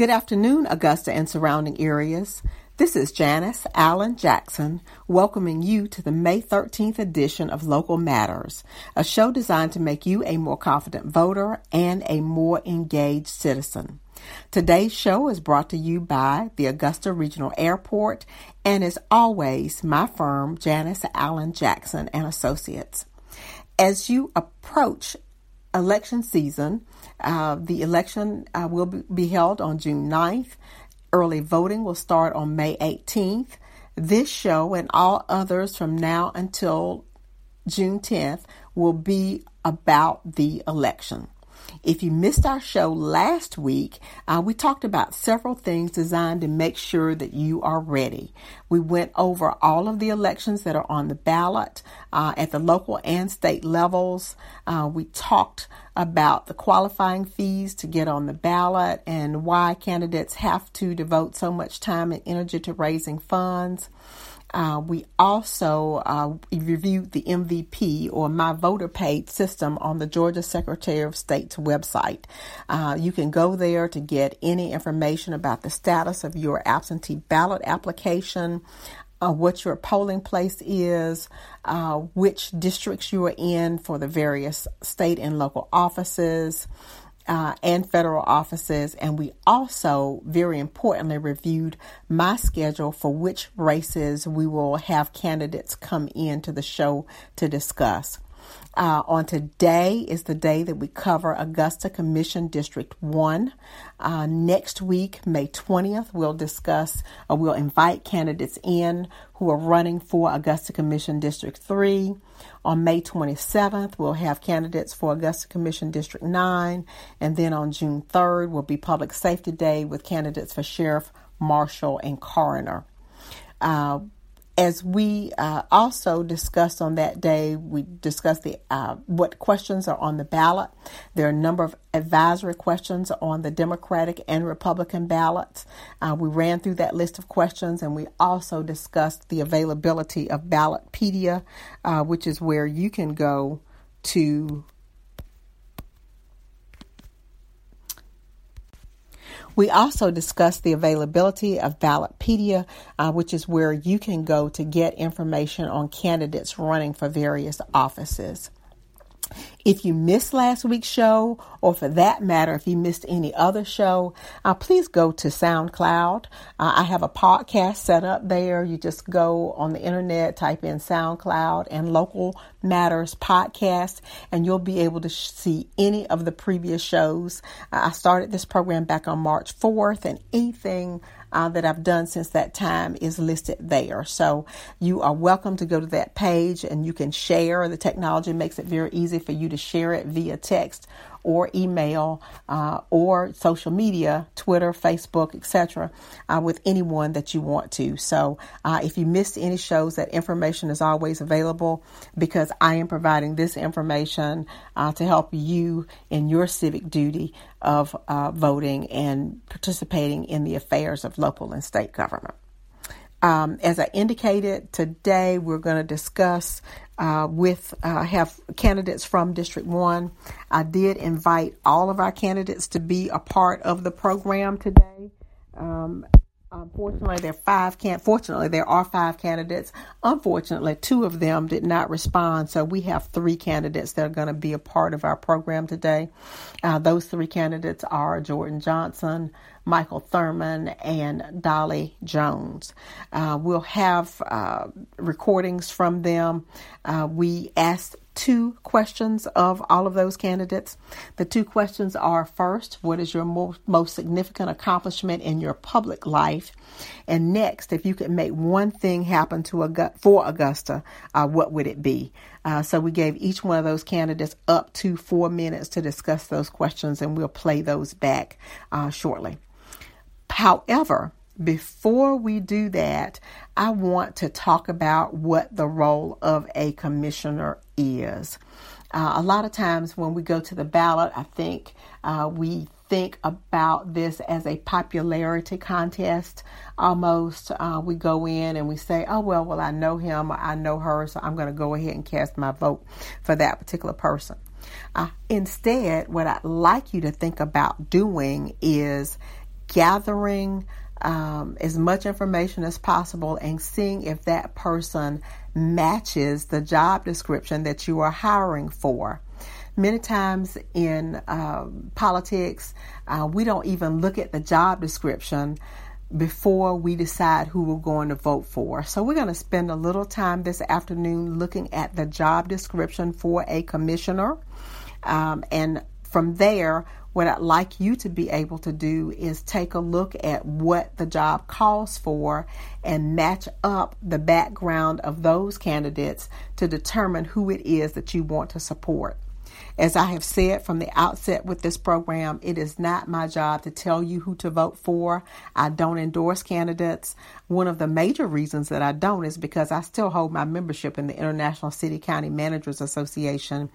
Good afternoon, Augusta and surrounding areas. This is Janice Allen Jackson welcoming you to the May 13th edition of Local Matters, a show designed to make you a more confident voter and a more engaged citizen. Today's show is brought to you by the Augusta Regional Airport and is always my firm, Janice Allen Jackson and Associates. As you approach election season, uh, the election uh, will be held on June 9th. Early voting will start on May 18th. This show and all others from now until June 10th will be about the election. If you missed our show last week, uh, we talked about several things designed to make sure that you are ready. We went over all of the elections that are on the ballot uh, at the local and state levels. Uh, we talked about the qualifying fees to get on the ballot and why candidates have to devote so much time and energy to raising funds. Uh, we also uh, reviewed the MVP or My Voter Page system on the Georgia Secretary of State's website. Uh, you can go there to get any information about the status of your absentee ballot application. Uh, what your polling place is, uh, which districts you are in for the various state and local offices, uh, and federal offices. And we also, very importantly, reviewed my schedule for which races we will have candidates come in to the show to discuss. Uh, on today is the day that we cover Augusta Commission District 1. Uh, next week, May 20th, we'll discuss or we'll invite candidates in who are running for Augusta Commission District 3. On May 27th, we'll have candidates for Augusta Commission District 9. And then on June 3rd will be Public Safety Day with candidates for Sheriff, Marshal, and Coroner. As we uh, also discussed on that day, we discussed the uh, what questions are on the ballot. There are a number of advisory questions on the Democratic and Republican ballots. Uh, we ran through that list of questions, and we also discussed the availability of Ballotpedia, uh, which is where you can go to We also discussed the availability of Ballotpedia, uh, which is where you can go to get information on candidates running for various offices. If you missed last week's show, or for that matter, if you missed any other show, uh, please go to SoundCloud. Uh, I have a podcast set up there. You just go on the internet, type in SoundCloud and Local Matters Podcast, and you'll be able to sh- see any of the previous shows. Uh, I started this program back on March 4th, and anything uh, that I've done since that time is listed there. So you are welcome to go to that page and you can share. The technology makes it very easy for you to share it via text or email uh, or social media, Twitter, Facebook, etc., uh, with anyone that you want to. So uh, if you missed any shows, that information is always available because I am providing this information uh, to help you in your civic duty of uh, voting and participating in the affairs of local and state government. Um, as I indicated today, we're going to discuss uh, with uh, have candidates from District One. I did invite all of our candidates to be a part of the program today. Um, Unfortunately, there five can. Fortunately, there are five candidates. Unfortunately, two of them did not respond. So we have three candidates that are going to be a part of our program today. Uh, those three candidates are Jordan Johnson, Michael Thurman, and Dolly Jones. Uh, we'll have uh, recordings from them. Uh, we asked two questions of all of those candidates. The two questions are first, what is your most, significant accomplishment in your public life? And next, if you could make one thing happen to for Augusta, uh, what would it be? Uh, so we gave each one of those candidates up to four minutes to discuss those questions, and we'll play those back uh, shortly. However, before we do that, I want to talk about what the role of a commissioner is. Uh, a lot of times when we go to the ballot, I think uh, we think about this as a popularity contest almost. Uh, we go in and we say, oh, well, well, I know him I know her, so I'm going to go ahead and cast my vote for that particular person. Uh, instead, what I'd like you to think about doing is gathering um, as much information as possible and seeing if that person matches the job description that you are hiring for. Many times in uh, politics, uh, we don't even look at the job description before we decide who we're going to vote for. So, we're going to spend a little time this afternoon looking at the job description for a commissioner. Um, and from there, what I'd like you to be able to do is take a look at what the job calls for and match up the background of those candidates to determine who it is that you want to support. As I have said from the outset with this program, it is not my job to tell you who to vote for. I don't endorse candidates. One of the major reasons that I don't is because I still hold my membership in the International City County Managers Association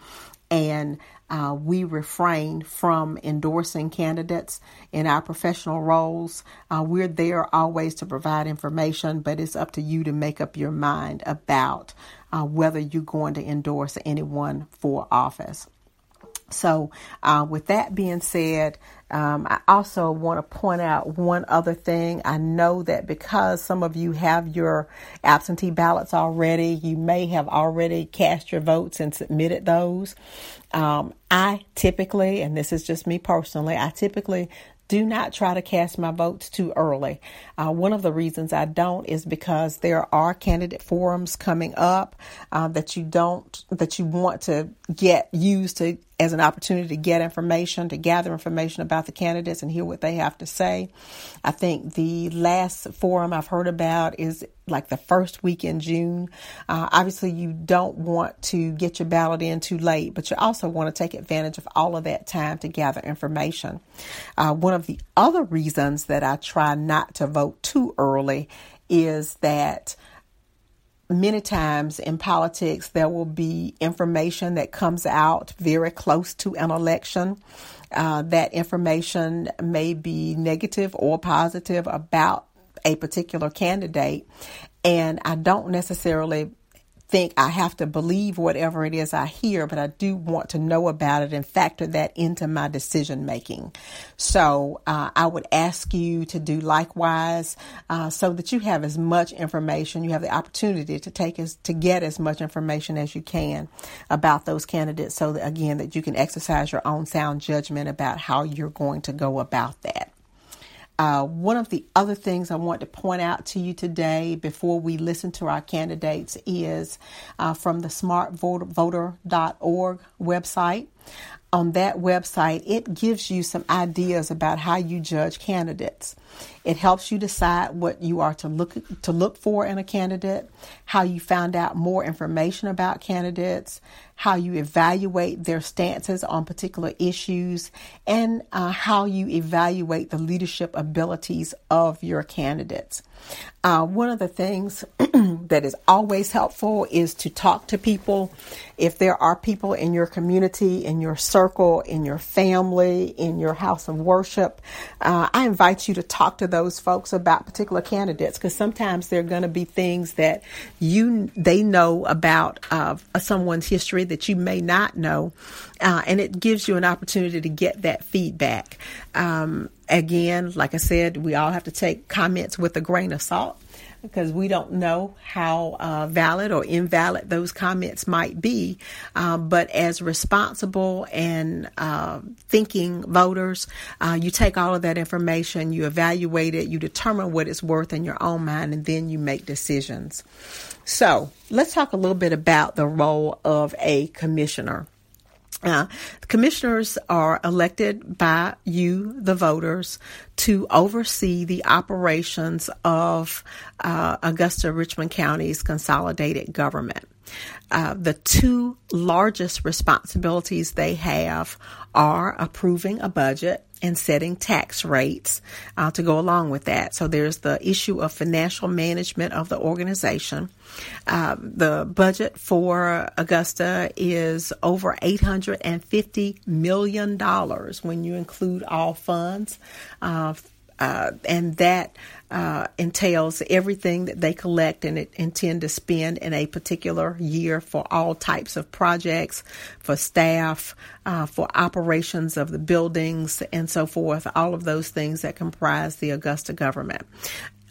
and uh, we refrain from endorsing candidates in our professional roles. Uh, we're there always to provide information, but it's up to you to make up your mind about uh, whether you're going to endorse anyone for office. So, uh, with that being said, um, I also want to point out one other thing. I know that because some of you have your absentee ballots already, you may have already cast your votes and submitted those. Um, I typically, and this is just me personally, I typically do not try to cast my votes too early. Uh, one of the reasons I don't is because there are candidate forums coming up uh, that you don't that you want to get used to as an opportunity to get information, to gather information about the candidates and hear what they have to say. I think the last forum I've heard about is like the first week in June. Uh, obviously, you don't want to get your ballot in too late, but you also want to take advantage of all of that time to gather information. Uh, one of the other reasons that I try not to vote too early is that many times in politics there will be information that comes out very close to an election. Uh, that information may be negative or positive about a particular candidate. And I don't necessarily think I have to believe whatever it is I hear, but I do want to know about it and factor that into my decision making. So uh, I would ask you to do likewise, uh, so that you have as much information, you have the opportunity to take as to get as much information as you can about those candidates, so that again that you can exercise your own sound judgment about how you're going to go about that. Uh, one of the other things I want to point out to you today before we listen to our candidates is uh, from the smartvoter.org website on that website, it gives you some ideas about how you judge candidates. It helps you decide what you are to look to look for in a candidate, how you found out more information about candidates, how you evaluate their stances on particular issues, and uh, how you evaluate the leadership abilities of your candidates. Uh, one of the things that is always helpful is to talk to people. If there are people in your community, in your circle, in your family, in your house of worship, uh, I invite you to talk to those folks about particular candidates because sometimes there are going to be things that you they know about uh, someone's history that you may not know, uh, and it gives you an opportunity to get that feedback. Um, again, like I said, we all have to take comments with a grain of salt because we don't know how uh, valid or invalid those comments might be. Uh, but as responsible and uh, thinking voters, uh, you take all of that information, you evaluate it, you determine what it's worth in your own mind, and then you make decisions. So let's talk a little bit about the role of a commissioner. Uh, commissioners are elected by you, the voters, to oversee the operations of uh, Augusta Richmond County's consolidated government. Uh, the two largest responsibilities they have are approving a budget and setting tax rates uh, to go along with that. So there's the issue of financial management of the organization. Uh, the budget for Augusta is over $850 million when you include all funds. Uh, uh, and that uh, entails everything that they collect and intend to spend in a particular year for all types of projects, for staff, uh, for operations of the buildings, and so forth. All of those things that comprise the Augusta government.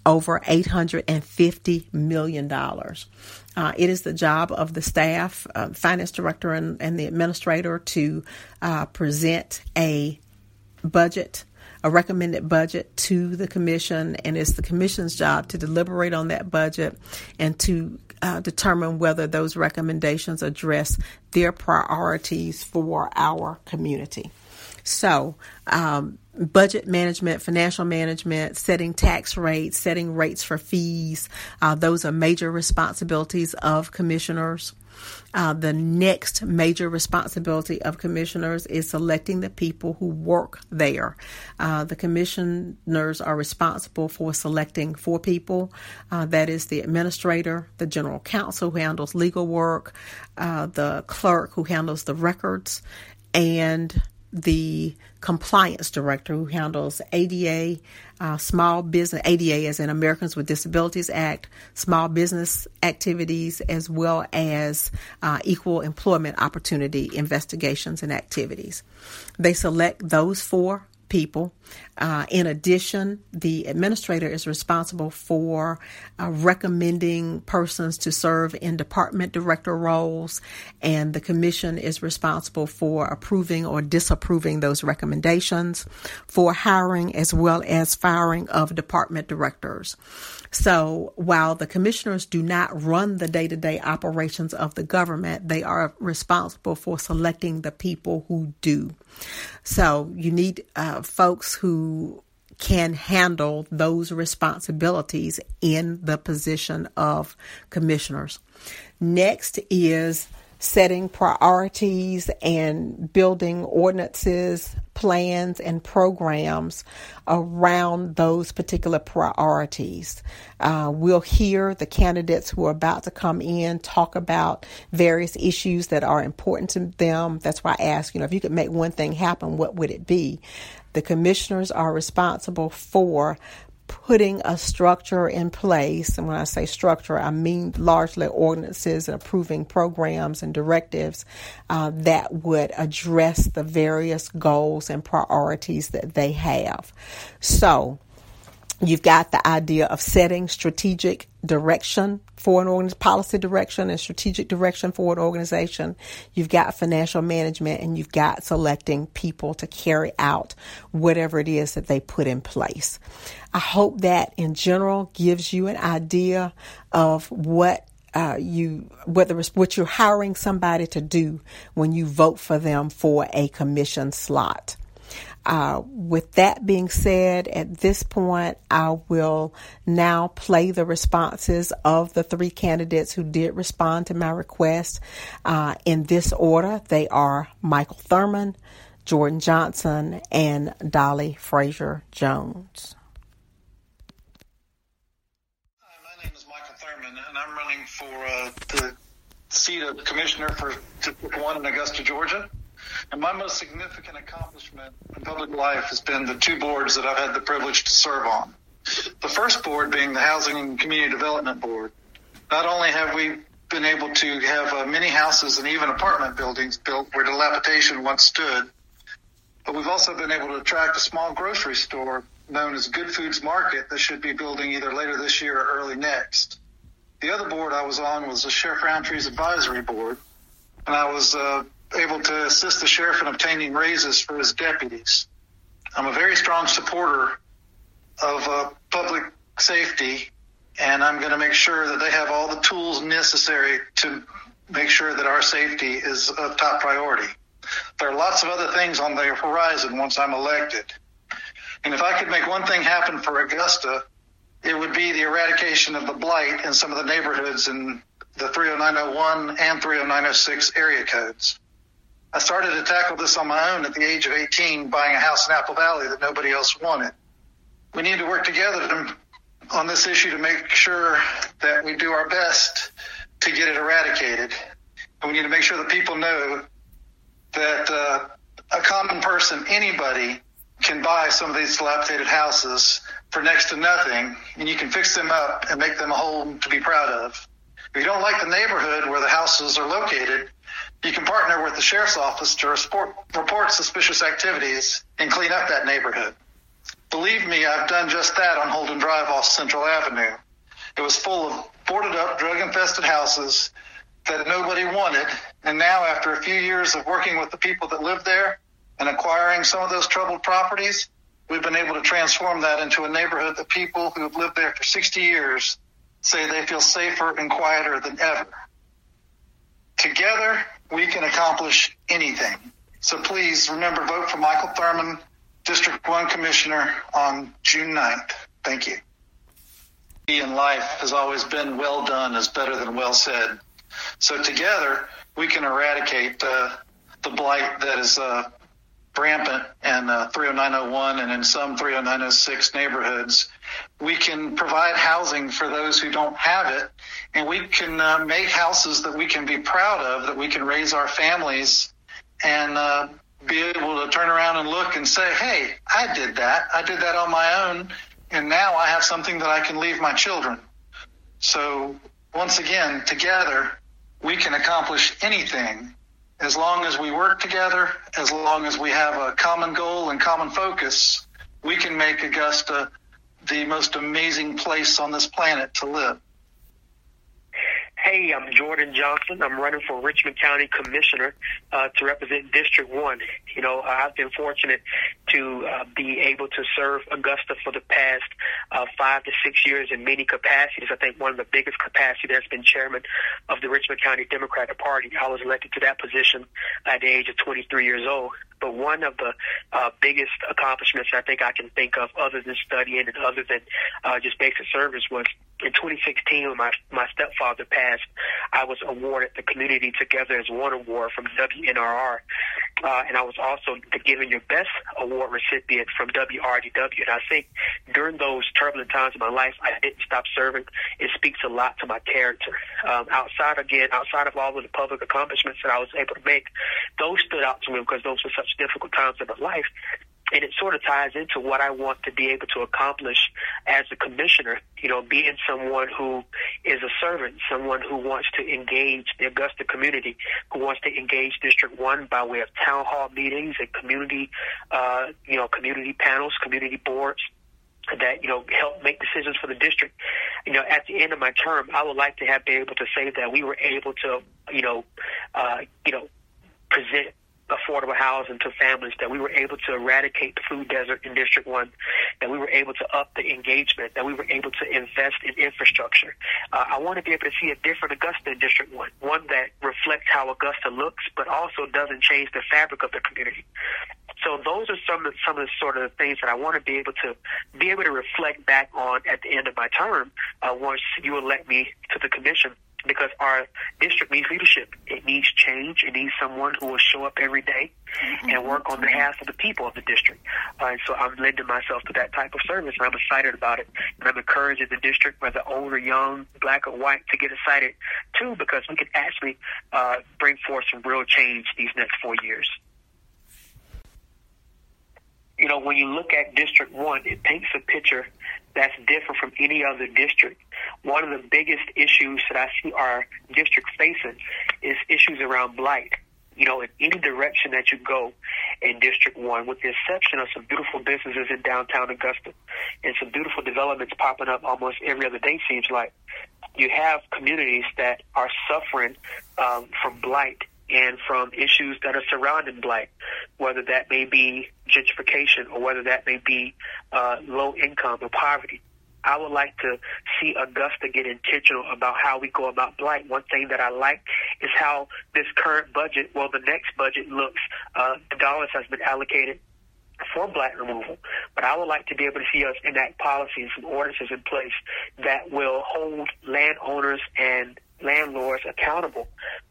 Over $850 million. Uh, it is the job of the staff, uh, finance director, and, and, the administrator to uh, present a budget a recommended budget to the commission, and it's the commission's job to deliberate on that budget and to uh, determine whether those recommendations address their priorities for our community. So, um, budget management, financial management, setting tax rates, setting rates for fees, uh, those are major responsibilities of commissioners. Uh, the next major responsibility of commissioners is selecting the people who work there. Uh, the commissioners are responsible for selecting four people. Uh, that is the administrator, the general counsel who handles legal work, uh, the clerk who handles the records, and the compliance director who handles ADA, uh, small business, ADA as in Americans with Disabilities Act, small business activities, as well as uh, equal employment opportunity investigations and activities. They select those four people. Uh, in addition, the administrator is responsible for uh, recommending persons to serve in department director roles, and the commission is responsible for approving or disapproving those recommendations, for hiring as well as firing of department directors. So while the commissioners do not run the day to day operations of the government, they are responsible for selecting the people who do. So you need uh, folks who can handle those responsibilities in the position of commissioners. Next is setting priorities and building ordinances, plans, and programs around those particular priorities. Uh, we'll hear the candidates who are about to come in talk about various issues that are important to them. That's why I ask, you know, if you could make one thing happen, what would it be? The commissioners are responsible for putting a structure in place. And when I say structure, I mean largely ordinances and approving programs and directives uh, that would address the various goals and priorities that they have. So, You've got the idea of setting strategic direction for an organization, policy direction and strategic direction for an organization. You've got financial management and you've got selecting people to carry out whatever it is that they put in place. I hope that in general gives you an idea of what uh, you whether it's what you're hiring somebody to do when you vote for them for a commission slot. Uh, with that being said, at this point, I will now play the responses of the three candidates who did respond to my request. Uh, in this order, they are Michael Thurman, Jordan Johnson, and Dolly Frazier Jones. Hi, my name is Michael Thurman, and I'm running for uh, the seat of commissioner for District 1 in Augusta, Georgia. And my most significant accomplishment in public life has been the two boards that I've had the privilege to serve on. The first board being the Housing and Community Development Board. Not only have we been able to have uh, many houses and even apartment buildings built where dilapidation once stood, but we've also been able to attract a small grocery store known as Good Foods Market that should be building either later this year or early next. The other board I was on was the Sheriff Roundtree's Advisory Board, and I was uh, able to assist the sheriff in obtaining raises for his deputies. I'm a very strong supporter of uh, public safety, and I'm going to make sure that they have all the tools necessary to make sure that our safety is a top priority. There are lots of other things on the horizon once I'm elected. And if I could make one thing happen for Augusta, it would be the eradication of the blight in some of the neighborhoods in the 30901 and 30906 area codes. I started to tackle this on my own at the age of 18, buying a house in Apple Valley that nobody else wanted. We need to work together to, on this issue to make sure that we do our best to get it eradicated. And we need to make sure that people know that uh, a common person, anybody, can buy some of these dilapidated houses for next to nothing, and you can fix them up and make them a home to be proud of. If you don't like the neighborhood where the houses are located, you can partner with the sheriff's office to report, report suspicious activities and clean up that neighborhood. Believe me, I've done just that on Holden Drive off Central Avenue. It was full of boarded up, drug infested houses that nobody wanted. And now, after a few years of working with the people that live there and acquiring some of those troubled properties, we've been able to transform that into a neighborhood that people who have lived there for 60 years say they feel safer and quieter than ever. Together, we can accomplish anything. So please remember, vote for Michael Thurman, District 1 Commissioner on June 9th. Thank you. In life has always been well done is better than well said. So together, we can eradicate uh, the blight that is uh, rampant in uh, 30901 and in some 30906 neighborhoods. We can provide housing for those who don't have it, and we can uh, make houses that we can be proud of, that we can raise our families and uh, be able to turn around and look and say, hey, I did that. I did that on my own, and now I have something that I can leave my children. So, once again, together, we can accomplish anything as long as we work together, as long as we have a common goal and common focus, we can make Augusta the most amazing place on this planet to live. Hey, I'm Jordan Johnson. I'm running for Richmond County Commissioner uh, to represent District 1. You know, I've been fortunate to uh, be able to serve Augusta for the past uh, five to six years in many capacities. I think one of the biggest capacity there's been chairman of the Richmond County Democratic Party. I was elected to that position at the age of 23 years old. But one of the uh, biggest accomplishments I think I can think of, other than studying and other than uh, just basic service, was in 2016 when my my stepfather passed. I was awarded the Community Together as One Award from WNRR, uh, and I was also the Given Your Best Award recipient from WRDW. And I think during those turbulent times in my life, I didn't stop serving. It speaks a lot to my character. Um, outside again, outside of all of the public accomplishments that I was able to make, those stood out to me because those were such difficult times in my life. And it sort of ties into what I want to be able to accomplish as a commissioner, you know, being someone who is a servant, someone who wants to engage the Augusta community, who wants to engage District 1 by way of town hall meetings and community, uh, you know, community panels, community boards that you know help make decisions for the district. You know, at the end of my term, I would like to have been able to say that we were able to, you know, uh, you know, present affordable housing to families, that we were able to eradicate the food desert in District 1, that we were able to up the engagement, that we were able to invest in infrastructure. Uh, I want to be able to see a different Augusta in District 1, one that reflects how Augusta looks, but also doesn't change the fabric of the community. So those are some of some of the sort of things that I want to be able to be able to reflect back on at the end of my term uh, once you elect me to the commission because our district needs leadership. It needs change. It needs someone who will show up every day mm-hmm. and work on behalf of the people of the district. Uh, and so I'm lending myself to that type of service, and I'm excited about it. And I'm encouraging the district, whether old or young, black or white, to get excited too, because we can actually uh, bring forth some real change these next four years you know, when you look at District 1, it paints a picture that's different from any other district. One of the biggest issues that I see our district facing is issues around blight. You know, in any direction that you go in District 1, with the exception of some beautiful businesses in downtown Augusta and some beautiful developments popping up almost every other day, seems like, you have communities that are suffering um, from blight and from issues that are surrounding blight, whether that may be gentrification or whether that may be uh, low income or poverty. I would like to see Augusta get intentional about how we go about blight. One thing that I like is how this current budget, well, the next budget looks. Uh, the dollars has been allocated for blight removal, but I would like to be able to see us enact policies and ordinances in place that will hold landowners and landlords accountable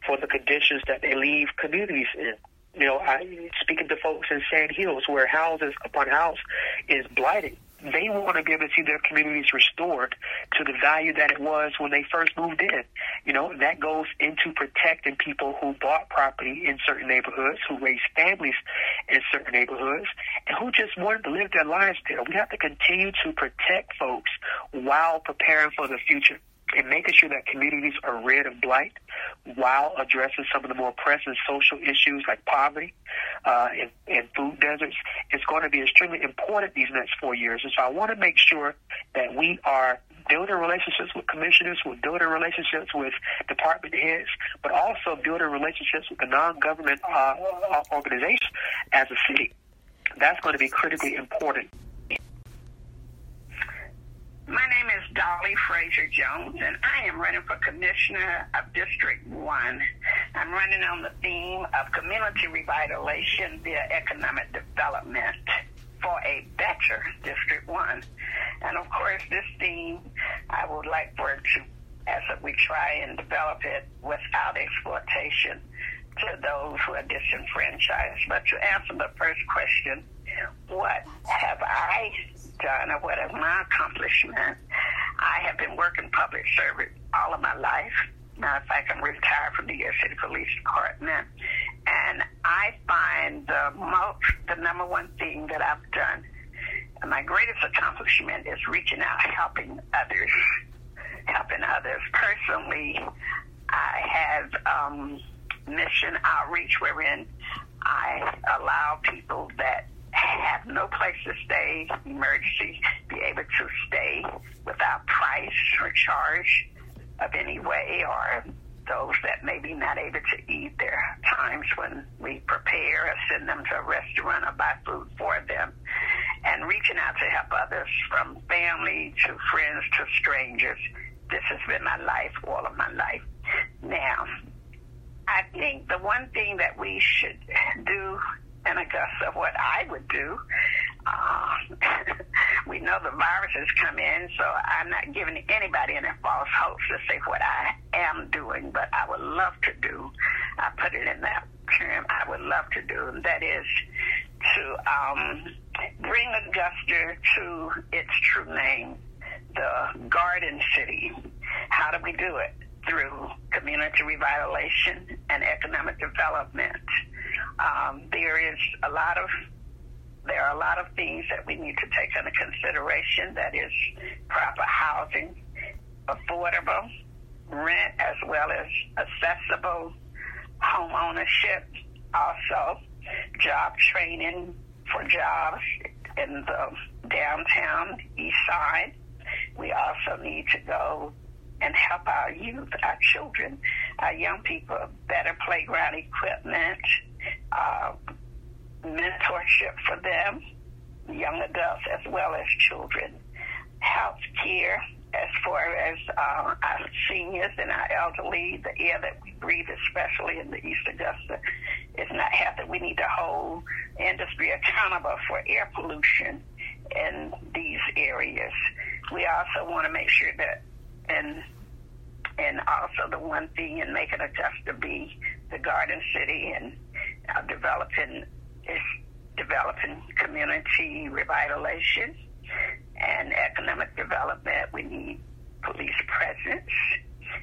for the conditions that they leave communities in. You know, I speaking to folks in Sand Hills where houses upon house is blighted. they want to be able to see their communities restored to the value that it was when they first moved in. You know, that goes into protecting people who bought property in certain neighborhoods, who raised families in certain neighborhoods, and who just wanted to live their lives there. We have to continue to protect folks while preparing for the future and making sure that communities are rid of blight while addressing some of the more pressing social issues like poverty uh, and, and food deserts is going to be extremely important these next four years. And so I want to make sure that we are building relationships with commissioners, we're building relationships with department heads, but also building relationships with the non-government uh, organizations as a city. That's going to be critically important. My name is Dolly Frazier Jones, and I am running for Commissioner of District 1. I'm running on the theme of community revitalization via economic development for a better District 1. And of course, this theme, I would like for it to, as we try and develop it without exploitation to those who are disenfranchised. But to answer the first question, what have I done or what is my accomplishment. I have been working public service all of my life. Matter of fact, I'm retired from the U.S. City Police Department, and I find the most, the number one thing that I've done, my greatest accomplishment is reaching out, helping others, helping others. Personally, I have um, mission outreach wherein I allow people that have no place to stay, emergency, be able to stay without price or charge of any way, or those that may be not able to eat. There are times when we prepare or send them to a restaurant or buy food for them. And reaching out to help others from family to friends to strangers. This has been my life, all of my life. Now, I think the one thing that we should do and Augusta what I would do. Uh, we know the viruses come in, so I'm not giving anybody any false hopes to say what I am doing, but I would love to do. I put it in that term. I would love to do, and that is to um, bring Augusta to its true name, the Garden City. How do we do it? Through community revitalization and economic development. Um, there is a lot of there are a lot of things that we need to take into consideration. That is proper housing, affordable rent, as well as accessible home ownership. Also, job training for jobs in the downtown east side. We also need to go and help our youth, our children, our young people, better playground equipment, uh, mentorship for them, young adults as well as children, health care as far as uh, our seniors and our elderly, the air that we breathe, especially in the East Augusta, is not healthy. We need to hold industry accountable for air pollution in these areas. We also want to make sure that, and and also the one thing in making Augusta be the Garden City and uh, developing is developing community revitalization and economic development. We need police presence.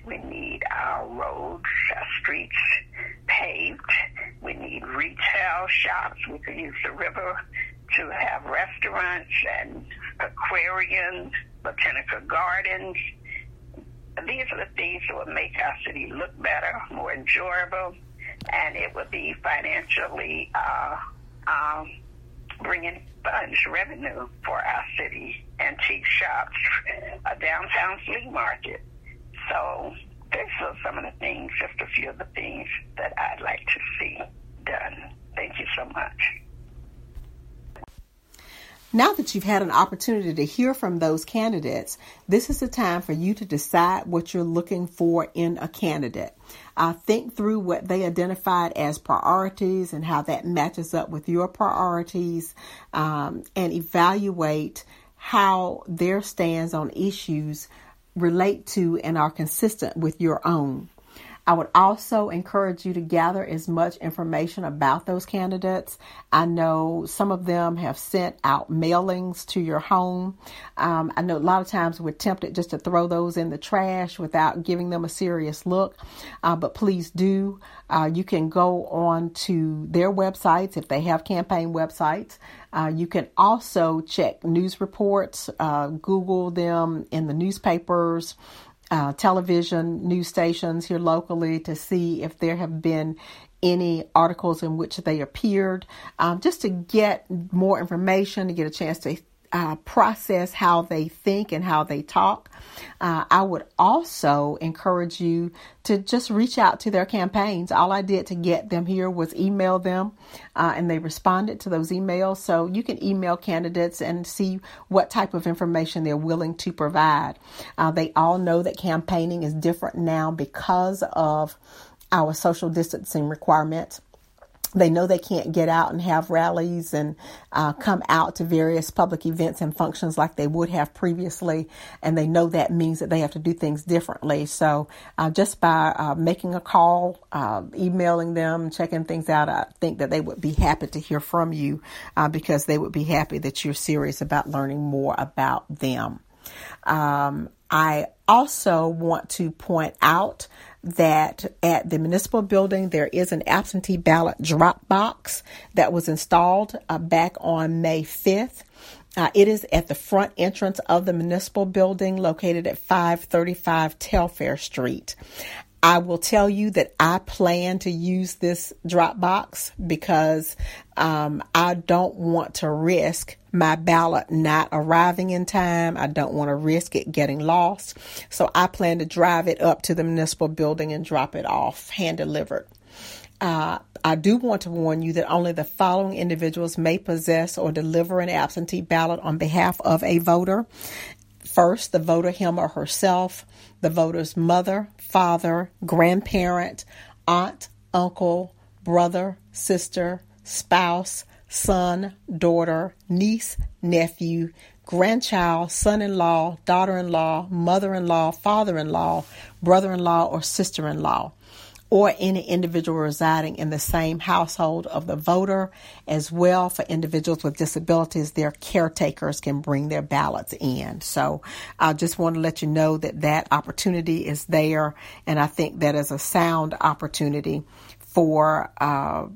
We need our roads, our streets paved. We need retail shops. We could use the river to have restaurants and aquariums, botanical gardens. These are the things that would make our city look better, more enjoyable, and it would be financially uh, um, bringing funds, revenue for our city, antique shops, a downtown flea market. So these are some of the things, just a few of the things that I'd like to see done. Thank you so much. Now that you've had an opportunity to hear from those candidates, this is the time for you to decide what you're looking for in a candidate. Uh, think through what they identified as priorities and how that matches up with your priorities, um, and evaluate how their stands on issues relate to and are consistent with your own. I would also encourage you to gather as much information about those candidates. I know some of them have sent out mailings to your home. Um, I know a lot of times we're tempted just to throw those in the trash without giving them a serious look, uh, but please do. Uh, you can go on to their websites if they have campaign websites. Uh, you can also check news reports, uh, Google them in the newspapers uh, television news stations here locally to see if there have been any articles in which they appeared, um, just to get more information, to get a chance to uh, process how they think and how they talk. Uh, I would also encourage you to just reach out to their campaigns. All I did to get them here was email them, uh, and they responded to those emails. So you can email candidates and see what type of information they're willing to provide. Uh, they all know that campaigning is different now because of our social distancing requirements they know they can't get out and have rallies and uh, come out to various public events and functions like they would have previously. And they know that means that they have to do things differently. So uh, just by uh, making a call, uh, emailing them, checking things out, I think that they would be happy to hear from you uh, because they would be happy that you're serious about learning more about them. Um, I also want to point out that at the municipal building there is an absentee ballot drop box that was installed uh, back on May 5th. Uh, it is at the front entrance of the municipal building located at 535 Telfair Street. I will tell you that I plan to use this Dropbox because um, I don't want to risk my ballot not arriving in time. I don't want to risk it getting lost. So I plan to drive it up to the municipal building and drop it off hand delivered. Uh, I do want to warn you that only the following individuals may possess or deliver an absentee ballot on behalf of a voter. First, the voter him or herself, the voter's mother, father, grandparent, aunt, uncle, brother, sister, spouse, son, daughter, niece, nephew, grandchild, son in law, daughter in law, mother in law, father in law, brother in law, or sister in law or any individual residing in the same household of the voter. As well, for individuals with disabilities, their caretakers can bring their ballots in. So I just want to let you know that that opportunity is there, and I think that is a sound opportunity for uh,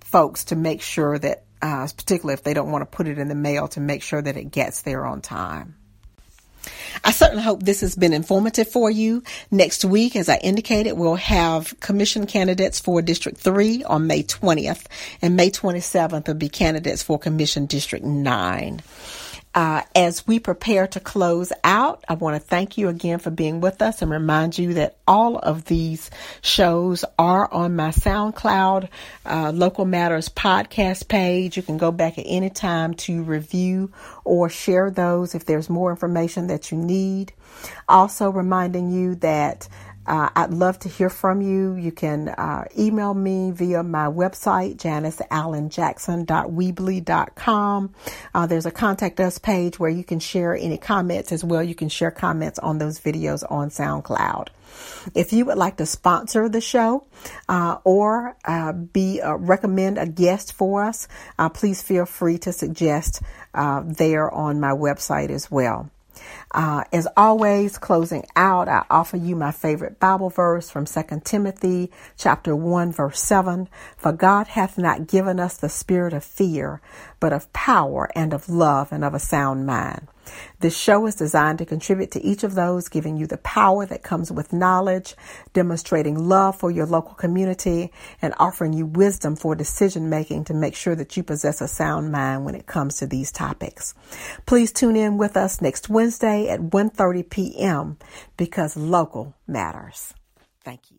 folks to make sure that, uh, particularly if they don't want to put it in the mail, to make sure that it gets there on time. I certainly hope this has been informative for you. Next week, as I indicated, we'll have commission candidates for District 3 on May 20th, and May 27th will be candidates for Commission District 9. Uh, as we prepare to close out, I want to thank you again for being with us and remind you that all of these shows are on my SoundCloud uh, Local Matters podcast page. You can go back at any time to review or share those if there's more information that you need. Also, reminding you that uh, I'd love to hear from you. You can uh, email me via my website, janiceallenjackson.weebly.com. Uh, there's a contact us page where you can share any comments as well. You can share comments on those videos on SoundCloud. If you would like to sponsor the show uh, or uh, be uh, recommend a guest for us, uh, please feel free to suggest uh, there on my website as well. Uh, as always, closing out, I offer you my favorite Bible verse from 2 Timothy chapter 1 verse 7. For God hath not given us the spirit of fear, but of power and of love and of a sound mind. This show is designed to contribute to each of those, giving you the power that comes with knowledge, demonstrating love for your local community, and offering you wisdom for decision making to make sure that you possess a sound mind when it comes to these topics. Please tune in with us next Wednesday at 1:30 p.m. because local matters. Thank you.